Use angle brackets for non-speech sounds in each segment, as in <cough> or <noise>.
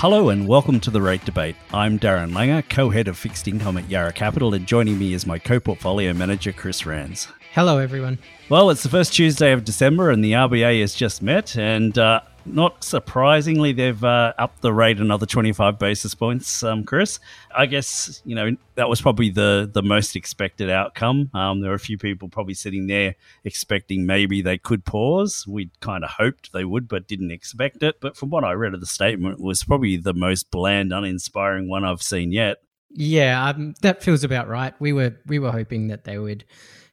Hello and welcome to the Rate Debate. I'm Darren Langer, co head of fixed income at Yarra Capital, and joining me is my co portfolio manager, Chris Rands. Hello, everyone. Well, it's the first Tuesday of December, and the RBA has just met, and uh, not surprisingly, they've uh, upped the rate another 25 basis points, um, Chris. I guess, you know, that was probably the, the most expected outcome. Um, there are a few people probably sitting there expecting maybe they could pause. We kind of hoped they would, but didn't expect it. But from what I read of the statement, was probably the most bland, uninspiring one I've seen yet. Yeah, um, that feels about right. We were we were hoping that they would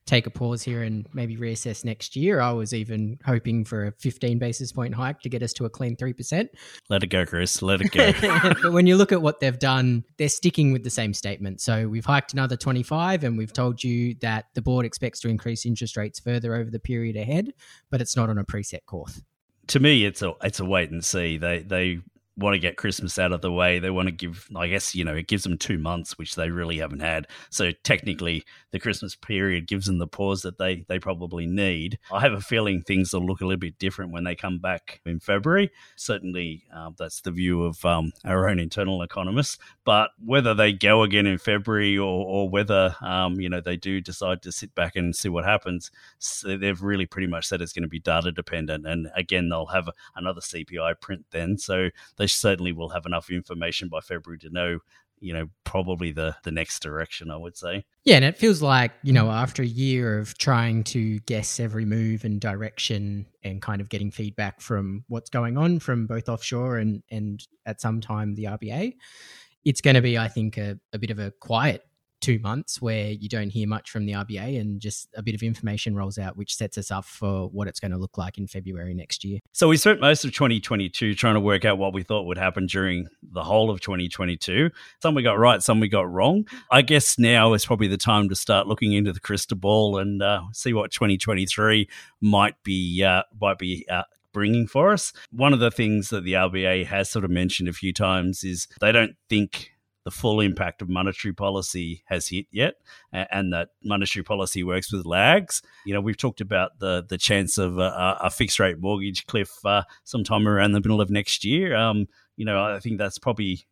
take a pause here and maybe reassess next year. I was even hoping for a 15 basis point hike to get us to a clean 3%. Let it go, Chris. Let it go. <laughs> <laughs> but when you look at what they've done, they're sticking with the same statement. So we've hiked another 25 and we've told you that the board expects to increase interest rates further over the period ahead, but it's not on a preset course to me, it's a it's a wait and see. They they want to get Christmas out of the way. They want to give, I guess, you know, it gives them two months, which they really haven't had. So technically, the Christmas period gives them the pause that they they probably need. I have a feeling things will look a little bit different when they come back in February. Certainly, uh, that's the view of um, our own internal economists. But whether they go again in February or, or whether um, you know they do decide to sit back and see what happens, so they've really pretty much said it's going to be data dependent. And again, they'll have another CPI print then, so they they certainly will have enough information by February to know you know probably the the next direction i would say. Yeah and it feels like you know mm. after a year of trying to guess every move and direction and kind of getting feedback from what's going on from both offshore and and at some time the rba it's going to be i think a, a bit of a quiet two months where you don't hear much from the RBA and just a bit of information rolls out, which sets us up for what it's going to look like in February next year. So we spent most of 2022 trying to work out what we thought would happen during the whole of 2022. Some we got right, some we got wrong. I guess now is probably the time to start looking into the crystal ball and uh, see what 2023 might be uh, might be uh, bringing for us. One of the things that the RBA has sort of mentioned a few times is they don't think the full impact of monetary policy has hit yet, and that monetary policy works with lags. You know, we've talked about the the chance of a, a fixed rate mortgage cliff uh, sometime around the middle of next year. Um, you know, I think that's probably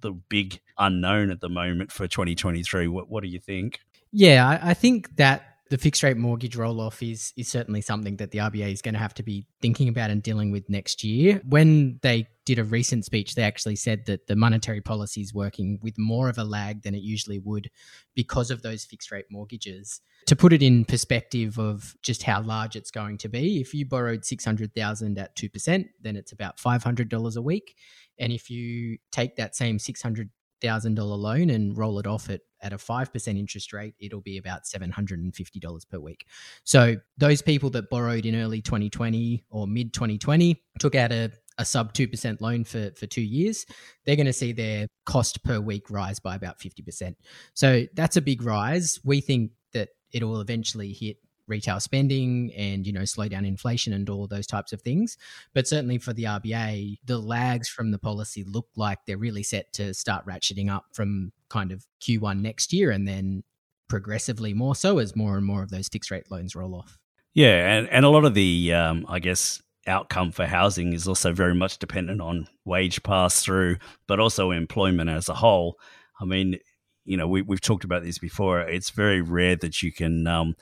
the big unknown at the moment for 2023. What, what do you think? Yeah, I, I think that the fixed rate mortgage roll off is is certainly something that the RBA is going to have to be thinking about and dealing with next year. When they did a recent speech, they actually said that the monetary policy is working with more of a lag than it usually would because of those fixed rate mortgages. To put it in perspective of just how large it's going to be, if you borrowed 600,000 at 2%, then it's about $500 a week. And if you take that same 600 thousand dollar loan and roll it off at at a five percent interest rate, it'll be about seven hundred and fifty dollars per week. So those people that borrowed in early 2020 or mid 2020 took out a a sub 2% loan for, for two years, they're going to see their cost per week rise by about 50%. So that's a big rise. We think that it'll eventually hit retail spending and you know slow down inflation and all those types of things but certainly for the RBA the lags from the policy look like they're really set to start ratcheting up from kind of Q1 next year and then progressively more so as more and more of those fixed rate loans roll off. Yeah and, and a lot of the um, i guess outcome for housing is also very much dependent on wage pass through but also employment as a whole. I mean you know we, we've talked about this before. It's very rare that you can um,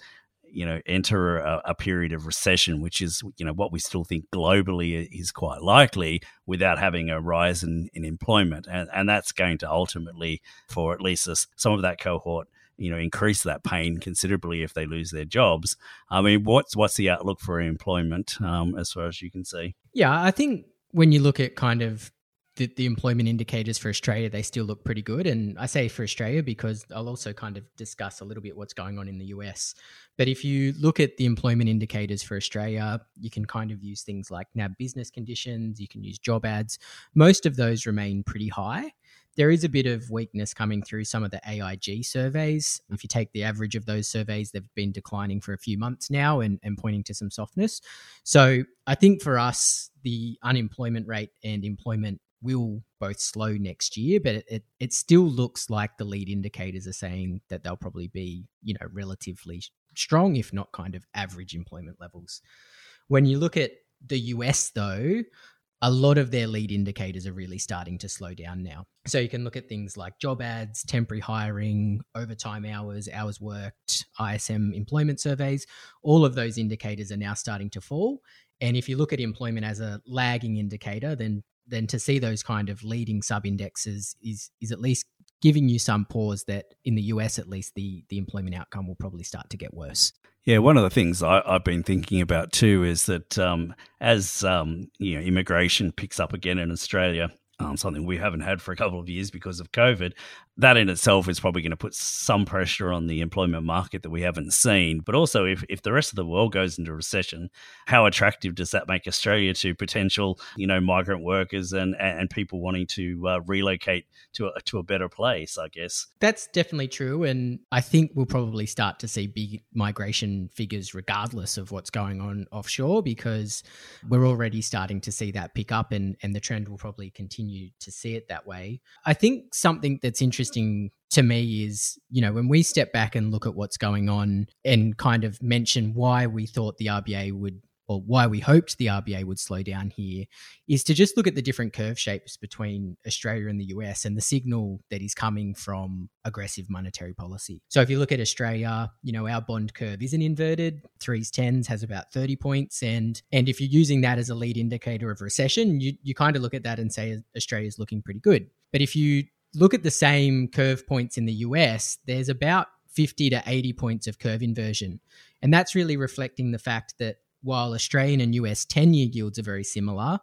you know enter a, a, period of recession, which is you know what we still think globally is quite likely, without having a rise in, in employment, and and that's going to ultimately, for at least some of that cohort, you know, increase that pain considerably if they lose their jobs. I mean, what's what's the outlook for employment um, as far as you can see? Yeah, I think when you look at kind of the, the employment indicators for Australia, they still look pretty good. And I say for Australia because I'll also kind of discuss a little bit what's going on in the US. But if you look at the employment indicators for Australia, you can kind of use things like NAB business conditions, you can use job ads. Most of those remain pretty high. There is a bit of weakness coming through some of the AIG surveys. If you take the average of those surveys, they've been declining for a few months now and, and pointing to some softness. So I think for us, the unemployment rate and employment will both slow next year, but it, it, it, still looks like the lead indicators are saying that they'll probably be, you know, relatively strong, if not kind of average employment levels. When you look at the US, though, a lot of their lead indicators are really starting to slow down now. So you can look at things like job ads, temporary hiring, overtime hours, hours worked, ISM employment surveys. All of those indicators are now starting to fall. And if you look at employment as a lagging indicator, then then to see those kind of leading sub indexes is is at least giving you some pause that in the US at least the the employment outcome will probably start to get worse. Yeah, one of the things I, have been thinking about too is that um, as um, you know immigration picks up again in Australia, um, something we haven't had for a couple of years because of COVID. That in itself is probably going to put some pressure on the employment market that we haven't seen. But also, if, if the rest of the world goes into recession, how attractive does that make Australia to potential, you know, migrant workers and and people wanting to uh, relocate to a, to a better place? I guess that's definitely true, and I think we'll probably start to see big migration figures regardless of what's going on offshore because we're already starting to see that pick up, and and the trend will probably continue to see it that way. I think something that's interesting to me is, you know, when we step back and look at what's going on and kind of mention why we thought the RBA would or why we hoped the RBA would slow down here is to just look at the different curve shapes between Australia and the US and the signal that is coming from aggressive monetary policy. So if you look at Australia, you know, our bond curve isn't inverted. Threes tens has about 30 points. And and if you're using that as a lead indicator of recession, you, you kind of look at that and say Australia's looking pretty good. But if you look at the same curve points in the US, there's about 50 to 80 points of curve inversion. And that's really reflecting the fact that while Australian and US 10 year yields are very similar,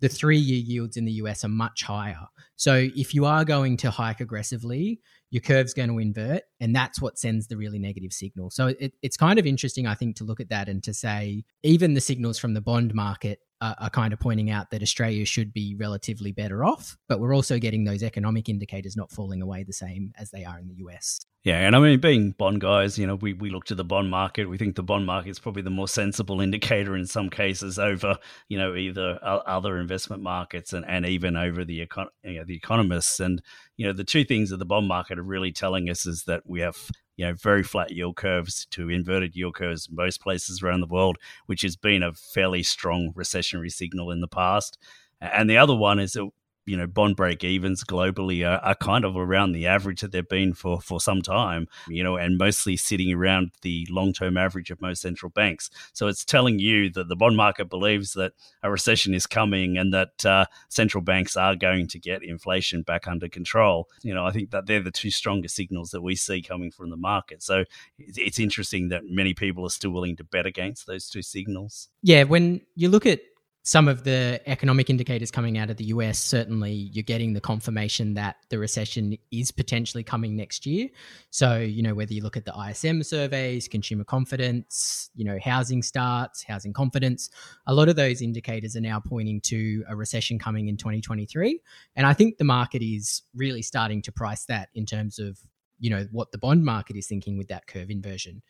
the three year yields in the US are much higher. So if you are going to hike aggressively, your curve's going to invert, and that's what sends the really negative signal. So it, it's kind of interesting, I think, to look at that and to say even the signals from the bond market are, kind of pointing out that Australia should be relatively better off, but we're also getting those economic indicators not falling away the same as they are in the US. Yeah, and I mean, being bond guys, you know, we, we look to the bond market. We think the bond market is probably the more sensible <laughs> indicator in some cases over, you know, either other investment markets and, and even over the econ- you know, the economists. And you know, the two things that the bond market are really telling us is that we have you know very flat yield curves to inverted yield curves in most places around the world, which has been a fairly strong recessionary signal in the past. And the other one is that you know bond break evens globally are, are, kind of around the average that they've been for for some time you know and mostly sitting around the long-term average of most central banks. So it's telling you that the bond market believes that a recession is coming and that uh, central banks are going to get inflation back under control. You know i think that they're the two strongest signals that we see coming from the market. So it's, it's interesting that many people are still willing to bet against those two signals. Yeah when you look at some of the economic indicators coming out of the US, certainly you're getting the confirmation that the recession is potentially coming next year. So, you know, whether you look at the ISM surveys, consumer confidence, you know, housing starts, housing confidence, a lot of those indicators are now pointing to a recession coming in 2023. And I think the market is really starting to price that in terms of, you know, what the bond market is thinking with that curve inversion.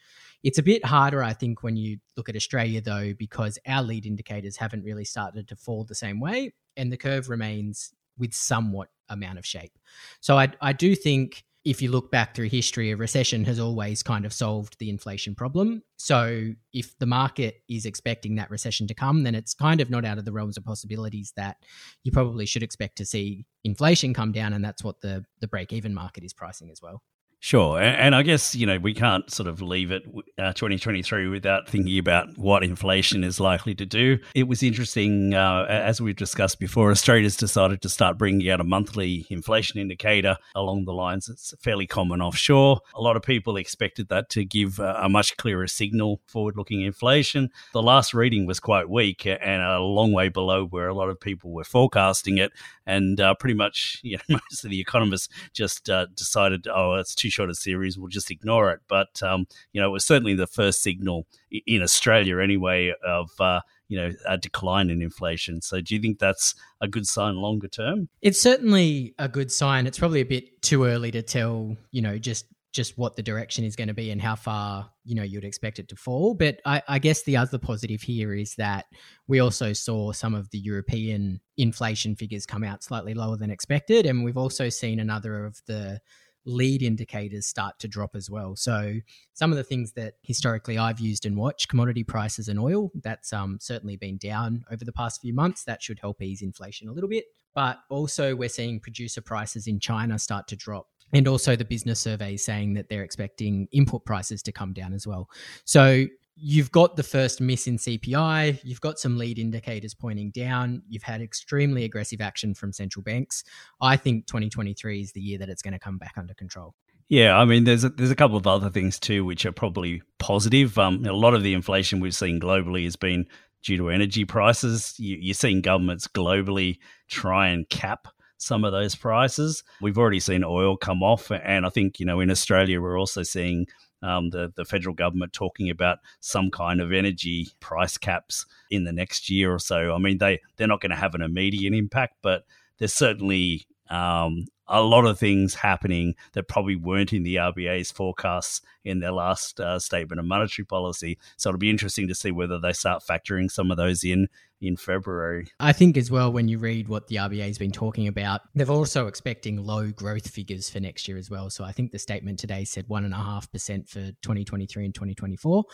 It's a bit harder, I think, when you look at Australia, though, because our lead indicators haven't really started to fall the same way, and the curve remains with somewhat amount of shape. So I, I do think if you look back through history, a recession has always kind of solved the inflation problem. So if the market is expecting that recession to come, then it's kind of not out of the realms of possibilities that you probably should expect to see inflation come down, and that's what the the break even market is pricing as well. Sure. And, and, I guess, you know, we can't sort of leave it uh, 2023 without thinking about what inflation is likely to do. It was interesting, uh, as we've discussed before, Australia's decided to start bringing out a monthly inflation indicator along the lines that's fairly common offshore. A lot of people expected that to give uh, a much clearer signal forward looking inflation. The last reading was quite weak and a long way below where a lot of people were forecasting it. And uh, pretty much, <laughs> you know, most of the economists just uh, decided, oh, it's too short a series, we'll just ignore it. But um, you know, it was certainly the first signal in Australia, anyway, of uh, you know a decline in inflation. So, do you think that's a good sign longer term? It's certainly a good sign. It's probably a bit too early to tell. You know, just just what the direction is going to be and how far you know you'd expect it to fall. But I, I, guess the other positive here is that we also saw some of the European inflation figures come out slightly lower than expected, and we've also seen another of the lead indicators start to drop as well. So some of the things that historically I've used and watched, commodity prices and oil, that's um, certainly been down over the past few months. That should help ease inflation a little bit. But also, we're seeing producer prices in China start to drop. And also, the business survey saying that they're expecting input prices to come down as well. So, you've got the first miss in CPI, you've got some lead indicators pointing down, you've had extremely aggressive action from central banks. I think 2023 is the year that it's going to come back under control. Yeah, I mean, there's a, there's a couple of other things too which are probably positive. Um, a lot of the inflation we've seen globally has been due to energy prices. You, you're seeing governments globally try and cap some of those prices. We've already seen oil come off, and I think you know in Australia we're also seeing um, the the federal government talking about some kind of energy price caps in the next year or so. I mean, they they're not going to have an immediate impact, but there's certainly um, a lot of things happening that probably weren't in the RBA's forecasts in their last uh, statement of monetary policy. So it'll be interesting to see whether they start factoring some of those in in February. I think as well, when you read what the RBA has been talking about, they're also expecting low growth figures for next year as well. So I think the statement today said 1.5% for 2023 and 2024,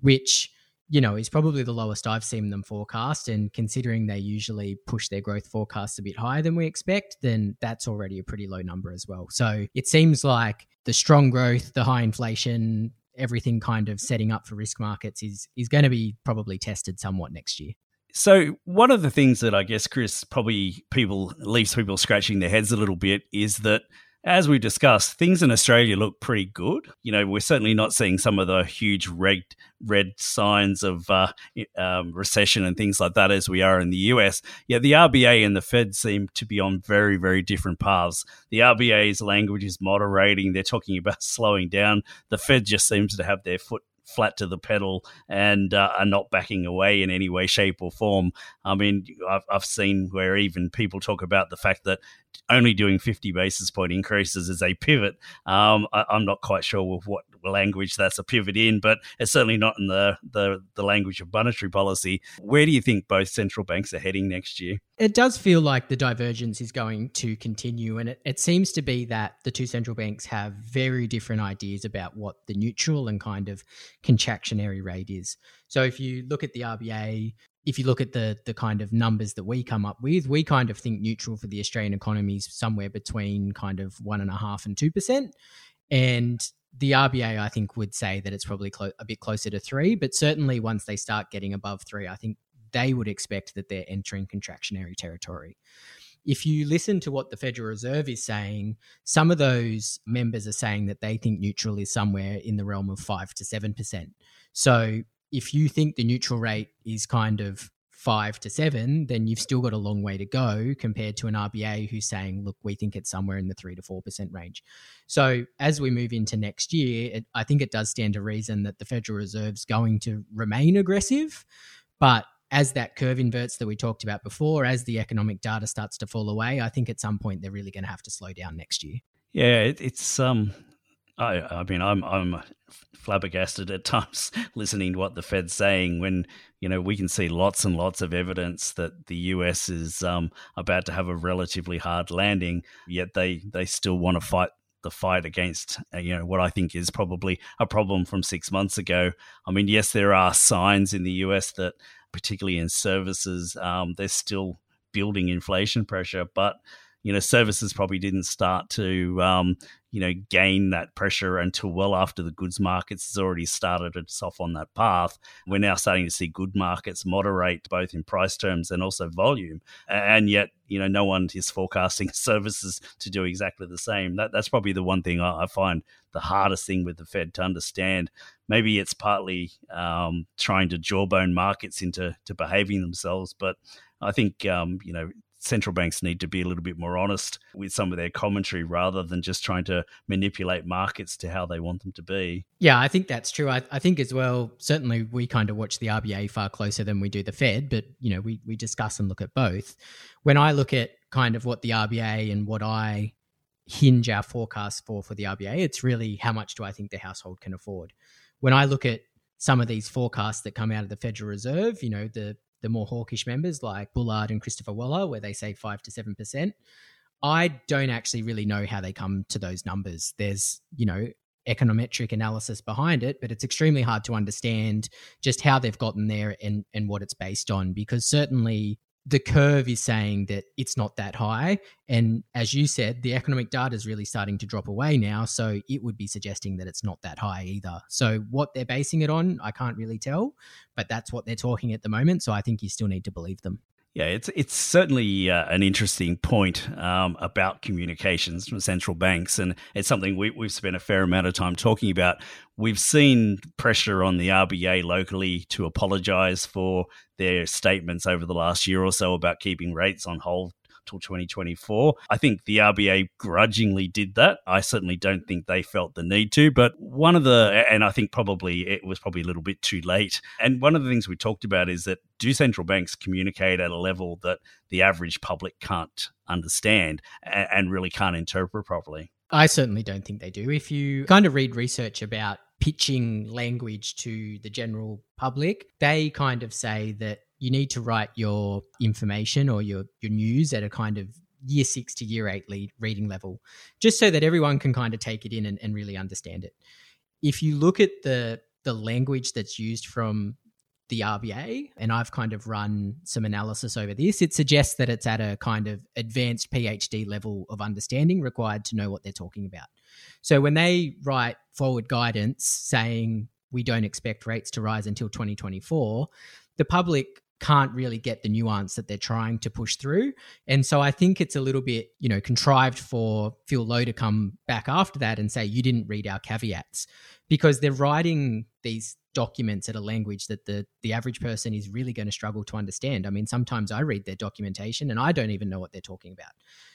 which you know, is probably the lowest I've seen them forecast. And considering they usually push their growth forecasts a bit higher than we expect, then that's already a pretty low number as well. So it seems like the strong growth, the high inflation, everything kind of setting up for risk markets is is going to be probably tested somewhat next year. So one of the things that I guess Chris probably people leaves people scratching their heads a little bit is that as we discussed, things in Australia look pretty good. You know, we're certainly not seeing some of the huge red red signs of uh, um, recession and things like that as we are in the US. Yet the RBA and the Fed seem to be on very, very different paths. The RBA's language is moderating; they're talking about <laughs> slowing down. The Fed just seems to have their foot flat to the pedal and uh, are not backing away in any way, shape, or form. I mean, I've, I've seen where even people talk about the fact that only doing 50 basis point increases as a pivot. Um, I, am not quite sure of what language that's a pivot in, but it's certainly not in the, the, the language of monetary policy. Where do you think both central banks are heading next year? It does feel like the divergence is going to continue, and it, it seems to be that the two central banks have very different ideas about what the neutral and kind of contractionary rate is. So if you look at the RBA, if you look at the the kind of numbers that we come up with, we kind of think neutral for the Australian economy is somewhere between kind of one and a half and two percent, and the RBA I think would say that it's probably clo- a bit closer to three. But certainly once they start getting above three, I think they would expect that they're entering contractionary territory. If you listen to what the Federal Reserve is saying, some of those members are saying that they think neutral is somewhere in the realm of five to seven percent. So if you think the neutral rate is kind of five to seven, then you've still got a long way to go compared to an RBA who's saying, look, we think it's somewhere in the three to 4% range. So as we move into next year, it, I think it does stand to reason that the Federal Reserve's going to remain aggressive. But as that curve inverts that we talked about before, as the economic data starts to fall away, I think at some point they're really going to have to slow down next year. Yeah, it, it's um, I, I mean, I'm I'm flabbergasted at times <laughs> listening to what the Fed's saying when you know we can see lots and lots of evidence that the US is um, about to have a relatively hard landing, yet they they still want to fight the fight against uh, you know what I think is probably a problem from six months ago. I mean, yes, there are signs in the US that, particularly in services, um, they're still building inflation pressure, but you know, services probably didn't start to, um, you know, gain that pressure until well after the goods markets has already started itself on that path. We're now starting to see good markets moderate both in price terms and also volume. And yet, you know, no one is forecasting <laughs> services to do exactly the same. That, that's probably the one thing I, find the hardest thing with the Fed to understand. Maybe it's partly um, trying to jawbone markets into to behaving themselves, but I think um, you know central banks need to be a little bit more honest with some of their commentary rather than just trying to manipulate markets to how they want them to be. Yeah, I think that's true. I, I think as well, certainly we kind of watch the RBA far closer than we do the Fed, but you know, we, we discuss and look at both. When I look at kind of what the RBA and what I hinge our forecast for for the RBA, it's really how much do I think the household can afford. When I look at some of these forecasts that come out of the Federal Reserve, you know, the the more hawkish members like Bullard and Christopher Waller, where they say five to seven percent. I don't actually really know how they come to those numbers. There's, you know, econometric analysis behind it, but it's extremely hard to understand just how they've gotten there and, and what it's based on because certainly the curve is saying that it's not that high. And as you said, the economic data is really starting to drop away now. So it would be suggesting that it's not that high either. So what they're basing it on, I can't really tell, but that's what they're talking at the moment. So I think you still need to believe them. Yeah, it's it's certainly uh, an interesting point um, about communications from central banks, and it's something we, we've spent a fair amount of time talking about. We've seen pressure on the RBA locally to apologise for their statements over the last year or so about keeping rates on hold till 2024. I think the RBA grudgingly did that. I certainly don't think they felt the need to, but one of the, and I think probably it was probably a little bit too late. And one of the things we talked about is that do central banks communicate at a level that the average public can't understand and really can't interpret properly? I certainly don't think they do. If you kind of read research about pitching language to the general public, they kind of say that you need to write your information or your, your news at a kind of year six to year eight lead reading level, just so that everyone can kind of take it in and, and really understand it. If you look at the the language that's used from the RBA, and I've kind of run some analysis over this, it suggests that it's at a kind of advanced PhD level of understanding required to know what they're talking about. So when they write forward guidance saying we don't expect rates to rise until 2024, the public can't really get the nuance that they're trying to push through. And so I think it's a little bit, you know, contrived for Phil Lowe to come back after that and say, you didn't read our caveats because they're writing these documents at a language that the the average person is really going to struggle to understand. I mean, sometimes I read their documentation and I don't even know what they're talking about.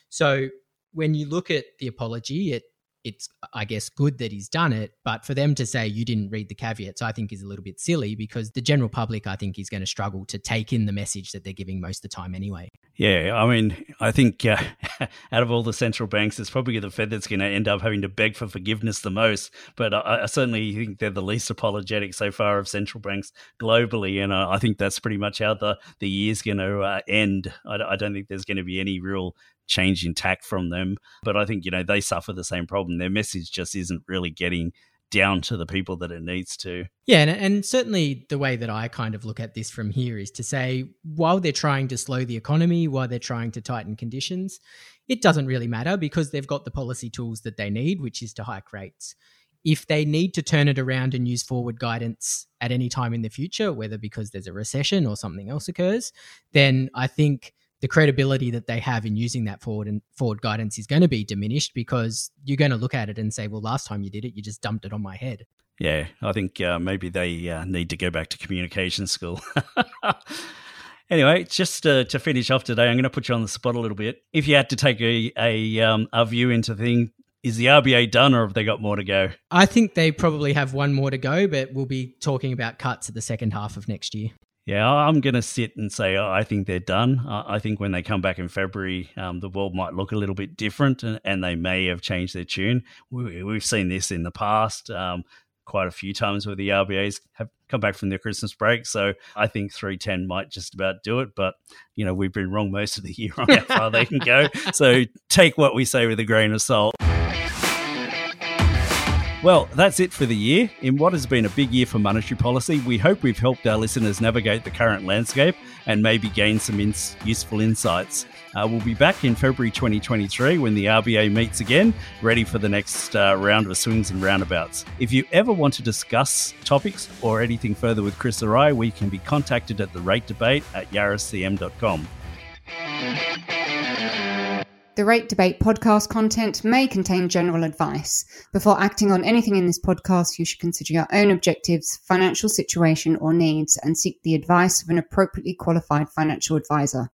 So when you look at the apology, it it's I guess good that he's done it, but for them to say you didn't read the caveats, I think is a little bit silly because the general public I think is going to struggle to take in the message that they're giving most of the time anyway. Yeah, I mean, I think uh, <laughs> out of all the central banks, it's probably the Fed that's going to end up having to beg for forgiveness the most. But I, I certainly think they're the least apologetic so far of central banks globally, and I, I think that's pretty much how the the year's going to uh, end. I, I don't think there's going to be any real change in tack from them. But I think, you know, they suffer the same problem. Their message just isn't really getting down to the people that it needs to. Yeah, and, and, certainly the way that I kind of look at this from here is to say, while they're trying to slow the economy, while they're trying to tighten conditions, it doesn't really matter because they've got the policy tools that they need, which is to hike rates. If they need to turn it around and use forward guidance at any time in the future, whether because there's a recession or something else occurs, then I think the credibility that they have in using that forward and forward guidance is going to be diminished because you're going to look at it and say, well, last time you did it, you just dumped it on my head. Yeah, I think uh, maybe they uh, need to go back to communication school. <laughs> anyway, just uh, to finish off today, I'm going to put you on the spot a little bit. If you had to take a a, um, a view into thing, is the RBA done or have they got more to go? I think they probably have one more to go, but we'll be talking about cuts at the second half of next year. Yeah, I'm going to sit and say oh, I think they're done. I think when they come back in February, um, the world might look a little bit different and, and they may have changed their tune. We, have seen this in the past um, quite a few times where the RBAs have come back from their Christmas break. So I think 310 might just about do it. But, you know, we've been wrong most of the year on how far they can go. <laughs> So take what we say with a grain of salt. Well, that's it for the year. In what has been a big year for monetary policy, we hope we've helped our listeners navigate the current landscape and maybe gain some ins- useful insights. Uh, we'll be back in February 2023 when the RBA meets again, ready for the next uh, round of swings and roundabouts. If you ever want to discuss topics or anything further with Chris or I, we can be contacted at the rate debate at yarracm.com. The Rate Debate podcast content may contain general advice. Before acting on anything in this podcast, you should consider your own objectives, financial situation, or needs and seek the advice of an appropriately qualified financial advisor.